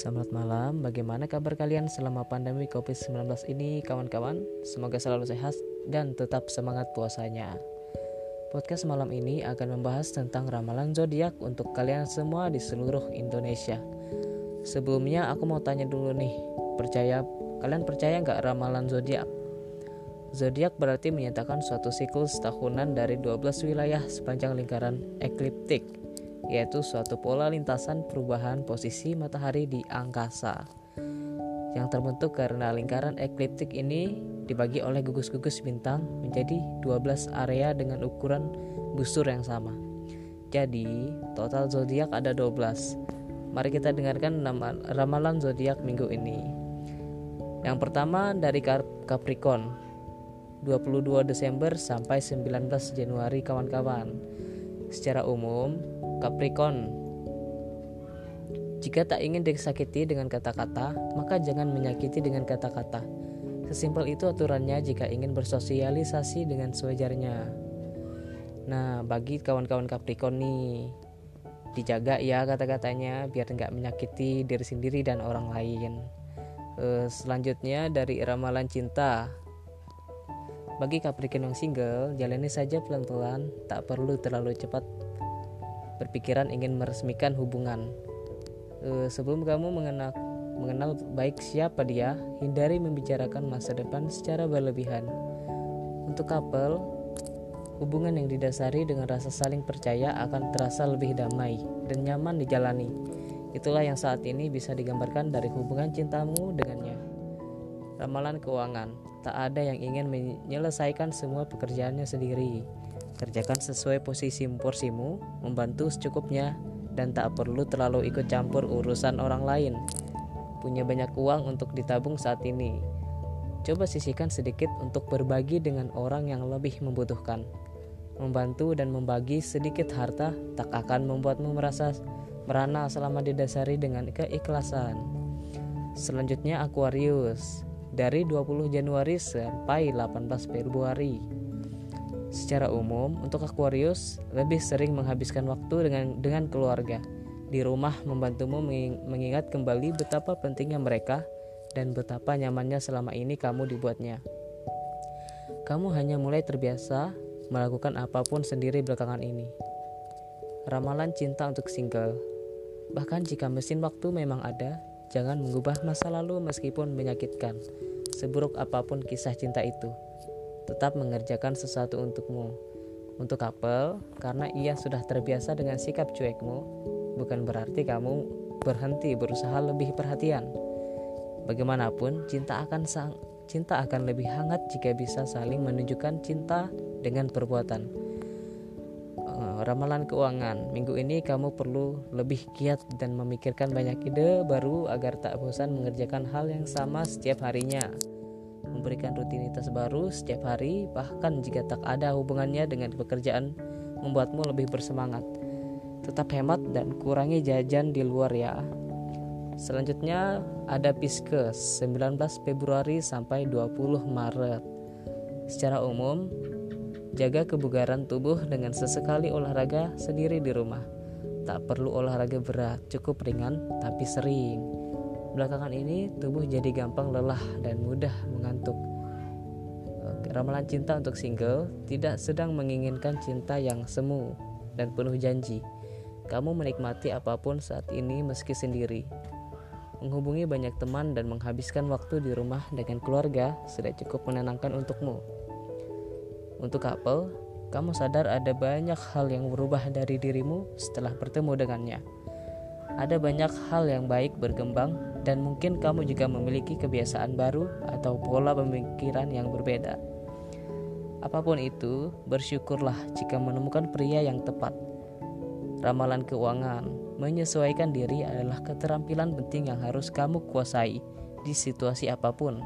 Selamat malam, bagaimana kabar kalian selama pandemi COVID-19 ini kawan-kawan? Semoga selalu sehat dan tetap semangat puasanya. Podcast malam ini akan membahas tentang ramalan zodiak untuk kalian semua di seluruh Indonesia. Sebelumnya aku mau tanya dulu nih, percaya kalian percaya nggak ramalan zodiak? Zodiak berarti menyatakan suatu siklus tahunan dari 12 wilayah sepanjang lingkaran ekliptik yaitu suatu pola lintasan perubahan posisi matahari di angkasa yang terbentuk karena lingkaran ekliptik ini dibagi oleh gugus-gugus bintang menjadi 12 area dengan ukuran busur yang sama. Jadi, total zodiak ada 12. Mari kita dengarkan ramalan zodiak minggu ini. Yang pertama dari Capricorn, 22 Desember sampai 19 Januari kawan-kawan. Secara umum, Capricorn Jika tak ingin disakiti dengan kata-kata, maka jangan menyakiti dengan kata-kata. Sesimpel itu aturannya jika ingin bersosialisasi dengan sewajarnya. Nah, bagi kawan-kawan Capricorn nih, dijaga ya kata-katanya biar nggak menyakiti diri sendiri dan orang lain. E, selanjutnya dari ramalan cinta. Bagi Capricorn yang single, jalani saja pelan-pelan, tak perlu terlalu cepat berpikiran ingin meresmikan hubungan. E, sebelum kamu mengenal mengenal baik siapa dia, hindari membicarakan masa depan secara berlebihan. Untuk couple, hubungan yang didasari dengan rasa saling percaya akan terasa lebih damai dan nyaman dijalani. Itulah yang saat ini bisa digambarkan dari hubungan cintamu dengannya. Ramalan keuangan, tak ada yang ingin menyelesaikan semua pekerjaannya sendiri. Kerjakan sesuai posisi porsimu, membantu secukupnya, dan tak perlu terlalu ikut campur urusan orang lain. Punya banyak uang untuk ditabung saat ini. Coba sisihkan sedikit untuk berbagi dengan orang yang lebih membutuhkan. Membantu dan membagi sedikit harta tak akan membuatmu merasa merana selama didasari dengan keikhlasan. Selanjutnya Aquarius dari 20 Januari sampai 18 Februari. Secara umum, untuk Aquarius lebih sering menghabiskan waktu dengan dengan keluarga. Di rumah membantumu mengingat kembali betapa pentingnya mereka dan betapa nyamannya selama ini kamu dibuatnya. Kamu hanya mulai terbiasa melakukan apa pun sendiri belakangan ini. Ramalan cinta untuk single. Bahkan jika mesin waktu memang ada, jangan mengubah masa lalu meskipun menyakitkan. Seburuk apa pun kisah cinta itu tetap mengerjakan sesuatu untukmu. Untuk couple, karena ia sudah terbiasa dengan sikap cuekmu, bukan berarti kamu berhenti berusaha lebih perhatian. Bagaimanapun, cinta akan sang cinta akan lebih hangat jika bisa saling menunjukkan cinta dengan perbuatan. Uh, ramalan keuangan minggu ini kamu perlu lebih giat dan memikirkan banyak ide baru agar tak bosan mengerjakan hal yang sama setiap harinya memberikan rutinitas baru setiap hari, bahkan jika tak ada hubungannya dengan pekerjaan, membuatmu lebih bersemangat. Tetap hemat dan kurangi jajan di luar ya. Selanjutnya ada Pisces 19 Februari sampai 20 Maret. Secara umum, jaga kebugaran tubuh dengan sesekali olahraga sendiri di rumah. Tak perlu olahraga berat, cukup ringan tapi sering. Belakangan ini tubuh jadi gampang lelah dan mudah mengantuk. Ramalan cinta untuk single tidak sedang menginginkan cinta yang semu dan penuh janji. Kamu menikmati apa pun saat ini meski sendiri. Menghubungi banyak teman dan menghabiskan waktu di rumah dengan keluarga sudah cukup menenangkan untukmu. Untuk couple, kamu sadar ada banyak hal yang berubah dari dirimu setelah bertemu dengannya. Ada banyak hal yang baik berkembang dan mungkin kamu juga memiliki kebiasaan baru atau pola pemikiran yang berbeda. Apa pun itu, bersyukurlah jika menemukan pria yang tepat. Ramalan keuangan menyesuaikan diri adalah keterampilan penting yang harus kamu kuasai di situasi apa pun.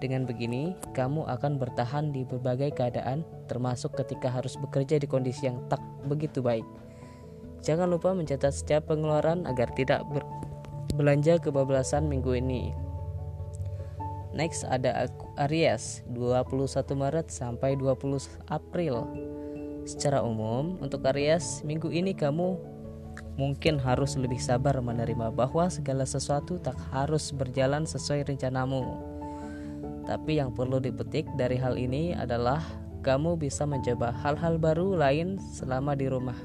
Dengan begini, kamu akan bertahan di berbagai keadaan, termasuk ketika harus bekerja di kondisi yang tak begitu baik. Jangan lupa mencatat setiap pengeluaran agar tidak ber belanja kebablasan minggu ini. Next ada Aries 21 Maret sampai 20 April. Secara umum untuk Aries minggu ini kamu mungkin harus lebih sabar menerima bahwa segala sesuatu tak harus berjalan sesuai rencanamu. Tapi yang perlu dipetik dari hal ini adalah kamu bisa mencoba hal-hal baru lain selama di rumah.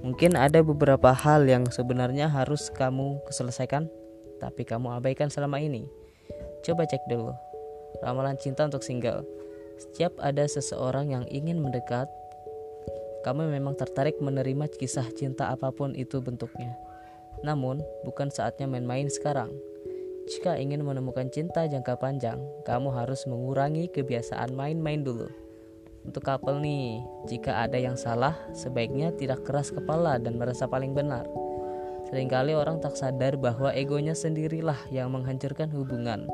Mungkin ada beberapa hal yang sebenarnya harus kamu selesaikan, tapi kamu abaikan selama ini. Coba cek dulu. Ramalan cinta untuk single. Setiap ada seseorang yang ingin mendekat, kamu memang tertarik menerima kisah cinta apa pun itu bentuknya. Namun, bukan saatnya main-main sekarang. Jika ingin menemukan cinta jangka panjang, kamu harus mengurangi kebiasaan main-main dulu. Untuk couple nih, jika ada yang salah, sebaiknya tidak keras kepala dan merasa paling benar. Seringkali orang tak sadar bahwa egonya sendirilah yang menghancurkan hubungan.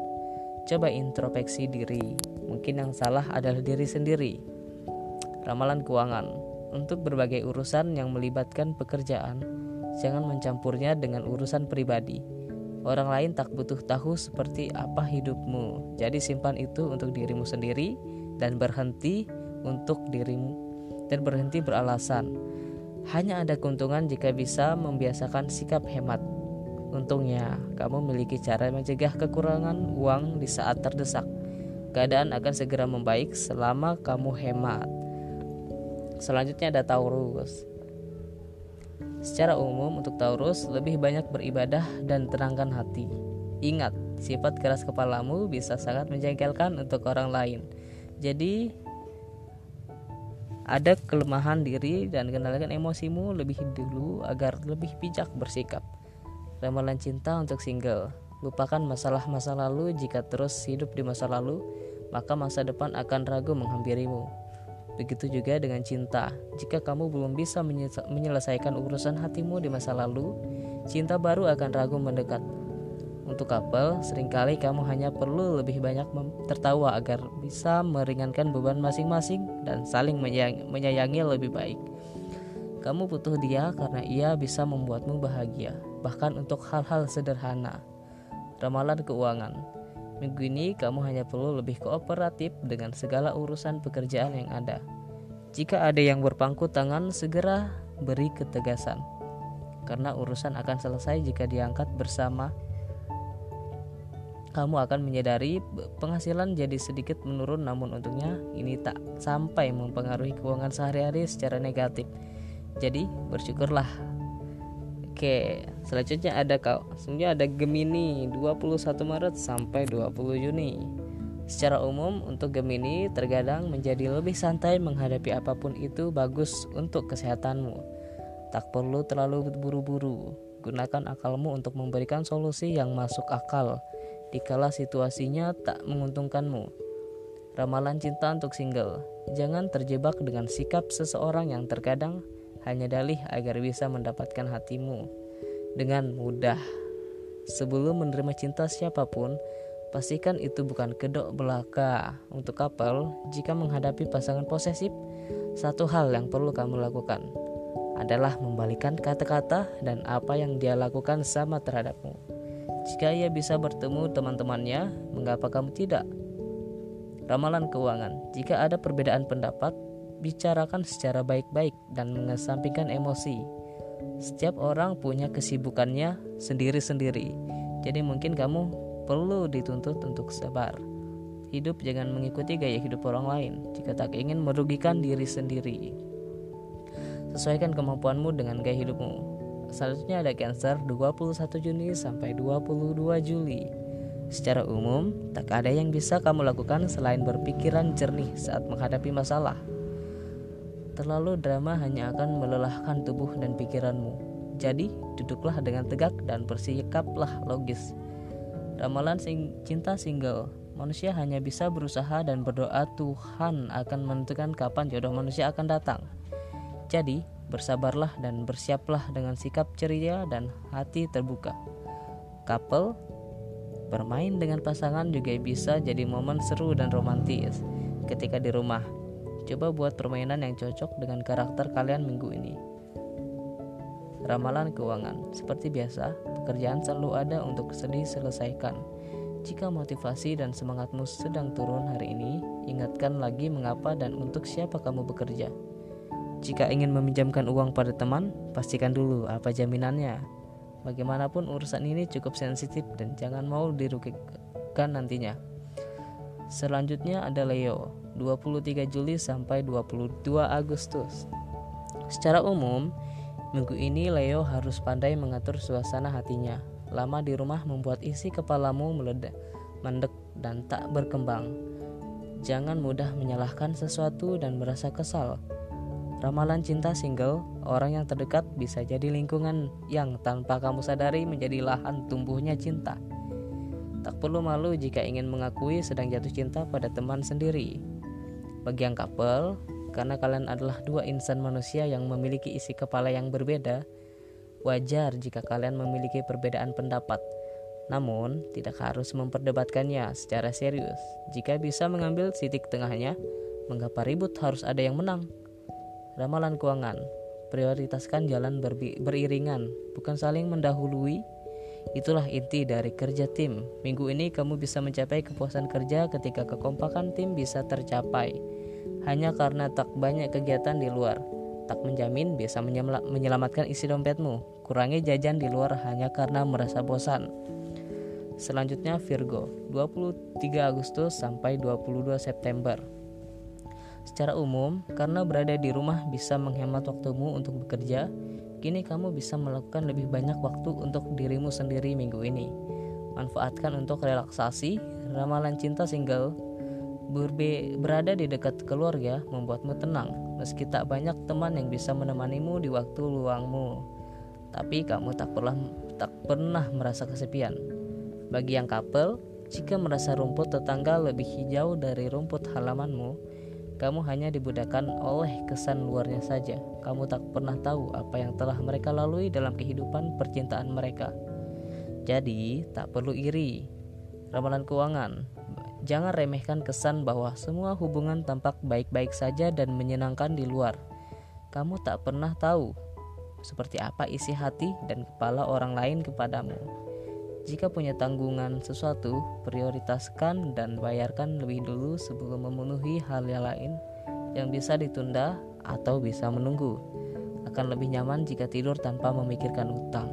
Coba introspeksi diri, mungkin yang salah adalah diri sendiri. Ramalan keuangan untuk berbagai urusan yang melibatkan pekerjaan, jangan mencampurnya dengan urusan pribadi. Orang lain tak butuh tahu seperti apa hidupmu, jadi simpan itu untuk dirimu sendiri dan berhenti untuk dirimu dan berhenti beralasan. Hanya ada keuntungan jika bisa membiasakan sikap hemat. Untungnya, kamu memiliki cara mencegah kekurangan uang di saat terdesak. Keadaan akan segera membaik selama kamu hemat. Selanjutnya ada Taurus. Secara umum untuk Taurus lebih banyak beribadah dan tenangkan hati. Ingat, sifat keras kepalamu bisa sangat menjengkelkan untuk orang lain. Jadi ada kelemahan diri dan kendalikan emosimu lebih dulu agar lebih bijak bersikap. Ramalan cinta untuk single. Lupakan masalah masa lalu jika terus hidup di masa lalu, maka masa depan akan ragu menghampirimu. Begitu juga dengan cinta. Jika kamu belum bisa menyelesaikan urusan hatimu di masa lalu, cinta baru akan ragu mendekat. Untuk couple, sering kali kamu hanya perlu lebih banyak tertawa agar bisa meringankan beban masing-masing dan saling menyayangi, lebih baik. Kamu butuh dia karena ia bisa membuatmu bahagia, bahkan untuk hal-hal sederhana. Ramalan keuangan Minggu ini kamu hanya perlu lebih kooperatif dengan segala urusan pekerjaan yang ada. Jika ada yang berpangku tangan, segera beri ketegasan. Karena urusan akan selesai jika diangkat bersama. Kamu akan menyadari penghasilan jadi sedikit menurun namun untungnya ini tak sampai mempengaruhi keuangan sehari-hari secara negatif. Jadi bersyukurlah Oke, selanjutnya ada kau. Selanjutnya ada Gemini 21 Maret sampai 20 Juni. Secara umum untuk Gemini terkadang menjadi lebih santai menghadapi apa pun itu bagus untuk kesehatanmu. Tak perlu terlalu buru-buru. Gunakan akalmu untuk memberikan solusi yang masuk akal dikala situasinya tak menguntungkanmu. Ramalan cinta untuk single. Jangan terjebak dengan sikap seseorang yang terkadang hanya dalih agar bisa mendapatkan hatimu dengan mudah. Sebelum menerima cinta siapa pun, pastikan itu bukan kedok belaka. Untuk kapal, jika menghadapi pasangan posesif, satu hal yang perlu kamu lakukan adalah membalikan kata-kata dan apa yang dia lakukan sama terhadapmu. Jika ia bisa bertemu teman-temannya, mengapa kamu tidak? Ramalan keuangan: jika ada perbedaan pendapat, bicarakan secara baik-baik dan mengesampingkan emosi. Setiap orang punya kesibukannya sendiri-sendiri. Jadi mungkin kamu perlu dituntut untuk sabar. Hidup jangan mengikuti gaya hidup orang lain jika tak ingin merugikan diri sendiri. Sesuaikan kemampuanmu dengan gaya hidupmu. Selanjutnya ada Cancer 21 Juni sampai 22 Juli. Secara umum, tak ada yang bisa kamu lakukan selain berpikiran jernih saat menghadapi masalah. Terlalu drama hanya akan melelahkan tubuh dan pikiranmu. Jadi, duduklah dengan tegak dan bersikaplah logis. Ramalan sing cinta single. Manusia hanya bisa berusaha dan berdoa Tuhan akan menentukan kapan jodoh manusia akan datang. Jadi, bersabarlah dan bersiaplah dengan sikap ceria dan hati terbuka. Couple bermain dengan pasangan juga bisa jadi momen seru dan romantis ketika di rumah Coba buat permainan yang cocok dengan karakter kalian minggu ini. Ramalan keuangan, seperti biasa, pekerjaan selalu ada untuk sedih selesaikan. Jika motivasi dan semangatmu sedang turun hari ini, ingatkan lagi mengapa dan untuk siapa kamu bekerja. Jika ingin meminjamkan uang pada teman, pastikan dulu apa jaminannya. Bagaimanapun urusan ini cukup sensitif dan jangan mau dirugikan nantinya. Selanjutnya ada Leo, 23 Juli sampai 22 Agustus. Secara umum, minggu ini Leo harus pandai mengatur suasana hatinya. Lama di rumah membuat isi kepalamu meledak, mendek dan tak berkembang. Jangan mudah menyalahkan sesuatu dan merasa kesal. Ramalan cinta single, orang yang terdekat bisa jadi lingkungan yang tanpa kamu sadari menjadi lahan tumbuhnya cinta. Tak perlu malu jika ingin mengakui sedang jatuh cinta pada teman sendiri. Bagi yang couple, karena kalian adalah dua insan manusia yang memiliki isi kepala yang berbeda, wajar jika kalian memiliki perbedaan pendapat. Namun, tidak harus memperdebatkannya secara serius. Jika bisa mengambil titik tengahnya, mengapa ribut harus ada yang menang? Ramalan keuangan, prioritaskan jalan beriringan, bukan saling mendahului Itulah inti dari kerja tim. Minggu ini kamu bisa mencapai kepuasan kerja ketika kekompakan tim bisa tercapai. Hanya karena tak banyak kegiatan di luar. Tak menjamin bisa menyelamatkan isi dompetmu. Kurangi jajan di luar hanya karena merasa bosan. Selanjutnya Virgo, 23 Agustus sampai 22 September. Secara umum, karena berada di rumah bisa menghemat waktumu untuk bekerja, Kini kamu bisa melakukan lebih banyak waktu untuk dirimu sendiri minggu ini. Manfaatkan untuk relaksasi, ramalan cinta single Berbe berada di dekat keluarga membuatmu tenang, meski tak banyak teman yang bisa menemanimu di waktu luangmu. Tapi kamu tak pernah tak pernah merasa kesepian. Bagi yang couple, jika merasa rumput tetangga lebih hijau dari rumput halamanmu, kamu hanya dibudakkan oleh kesan luarnya saja. Kamu tak pernah tahu apa yang telah mereka lalui dalam kehidupan percintaan mereka. Jadi, tak perlu iri. Ramalan keuangan. Jangan remehkan kesan bahwa semua hubungan tampak baik-baik saja dan menyenangkan di luar. Kamu tak pernah tahu seperti apa isi hati dan kepala orang lain kepadamu. Jika punya tanggungan sesuatu, prioritaskan dan bayarkan lebih dulu sebelum memenuhi hal yang lain yang bisa ditunda atau bisa menunggu. Akan lebih nyaman jika tidur tanpa memikirkan utang.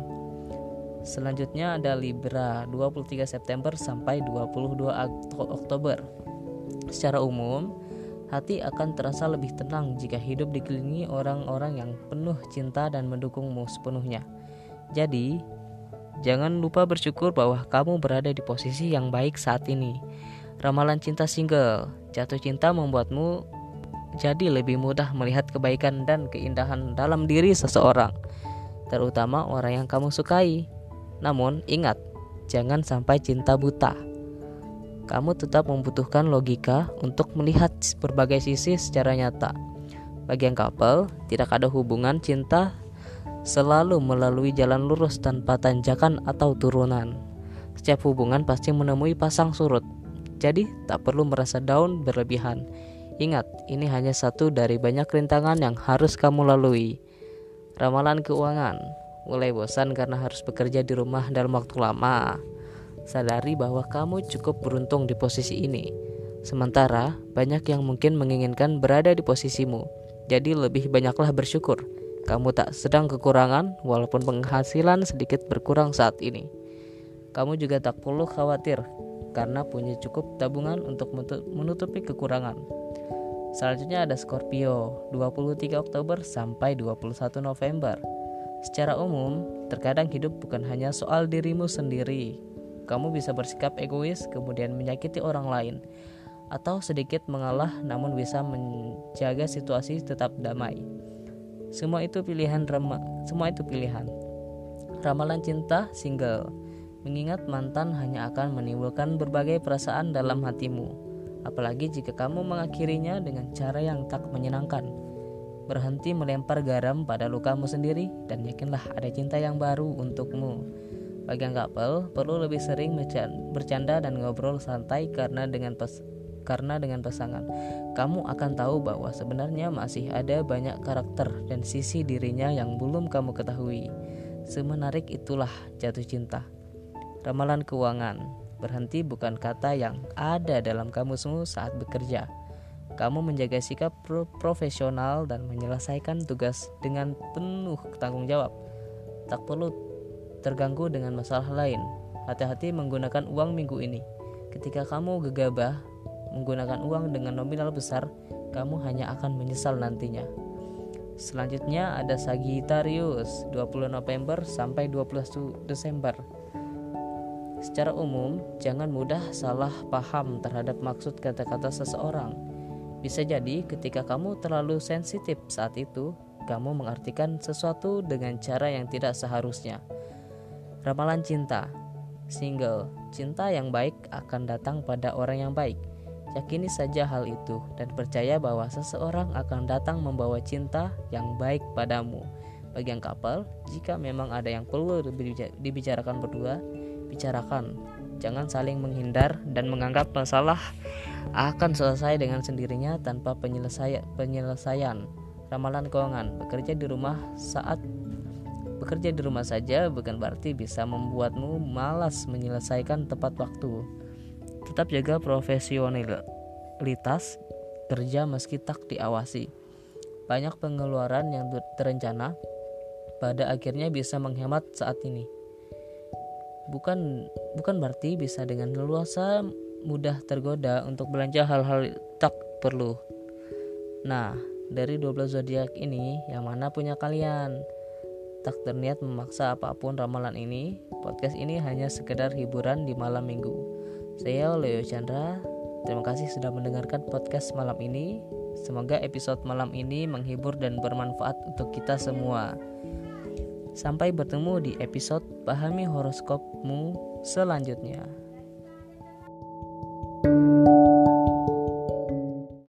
Selanjutnya ada Libra 23 September sampai 22 Oktober. Secara umum, hati akan terasa lebih tenang jika hidup dikelilingi orang-orang yang penuh cinta dan mendukungmu sepenuhnya. Jadi, Jangan lupa bersyukur bahwa kamu berada di posisi yang baik saat ini. Ramalan cinta single, jatuh cinta membuatmu jadi lebih mudah melihat kebaikan dan keindahan dalam diri seseorang, terutama orang yang kamu sukai. Namun, ingat, jangan sampai cinta buta. Kamu tetap membutuhkan logika untuk melihat berbagai sisi secara nyata. Bagi yang couple, tidak ada hubungan cinta selalu melalui jalan lurus tanpa tanjakan atau turunan. Setiap hubungan pasti menemui pasang surut, jadi tak perlu merasa down berlebihan. Ingat, ini hanya satu dari banyak rintangan yang harus kamu lalui. Ramalan keuangan mulai bosan karena harus bekerja di rumah dalam waktu lama. Sadari bahwa kamu cukup beruntung di posisi ini. Sementara banyak yang mungkin menginginkan berada di posisimu. Jadi lebih banyaklah bersyukur kamu tak sedang kekurangan walaupun penghasilan sedikit berkurang saat ini. Kamu juga tak perlu khawatir karena punya cukup tabungan untuk menutupi kekurangan. Selanjutnya ada Scorpio, 23 Oktober sampai 21 November. Secara umum, terkadang hidup bukan hanya soal dirimu sendiri. Kamu bisa bersikap egois kemudian menyakiti orang lain atau sedikit mengalah namun bisa menjaga situasi tetap damai. Semua itu pilihan rama, semua itu pilihan. Ramalan cinta single. Mengingat mantan hanya akan menimbulkan berbagai perasaan dalam hatimu, apalagi jika kamu mengakhirinya dengan cara yang tak menyenangkan. Berhenti melempar garam pada lukamu sendiri dan yakinlah ada cinta yang baru untukmu. Bagi yang couple, perlu lebih sering bercanda dan ngobrol santai karena dengan pes karena dengan pasangan, kamu akan tahu bahwa sebenarnya masih ada banyak karakter dan sisi dirinya yang belum kamu ketahui. Semenarik itulah jatuh cinta. Ramalan keuangan berhenti bukan kata yang ada dalam kamusmu saat bekerja. kamu menjaga sikap pro profesional dan menyelesaikan tugas dengan penuh tanggung jawab. Tak perlu terganggu dengan masalah lain. Hati-hati menggunakan uang minggu ini. Ketika kamu gegabah menggunakan uang dengan nominal besar, kamu hanya akan menyesal nantinya. Selanjutnya ada Sagittarius 20 November sampai 12 Desember. Secara umum, jangan mudah salah paham terhadap maksud kata-kata seseorang bisa jadi ketika kamu terlalu sensitif saat itu, kamu mengartikan sesuatu dengan cara yang tidak seharusnya. Ramalan cinta Single, cinta yang baik akan datang pada orang yang baik. Yakini saja hal itu dan percaya bahwa seseorang akan datang membawa cinta yang baik padamu. Bagi yang couple, jika memang ada yang perlu dibicarakan berdua, bicarakan. Jangan saling menghindar dan menganggap masalah akan selesai dengan sendirinya tanpa penyelesaian. penyelesaian. Ramalan keuangan bekerja di rumah saat bekerja di rumah saja bukan berarti bisa membuatmu malas menyelesaikan tepat waktu. Tetap jaga profesionalitas kerja meski tak diawasi. Banyak pengeluaran yang terencana pada akhirnya bisa menghemat saat ini. Bukan bukan berarti bisa dengan leluasa mudah tergoda untuk belanja hal-hal tak perlu. Nah, dari 12 zodiak ini, yang mana punya kalian? Tak terniat memaksa apa pun ramalan ini, podcast ini hanya sekedar hiburan di malam minggu. Saya Leo Chandra, terima kasih sudah mendengarkan podcast malam ini. Semoga episode malam ini menghibur dan bermanfaat untuk kita semua. Sampai bertemu di episode Pahami Horoskopmu selanjutnya.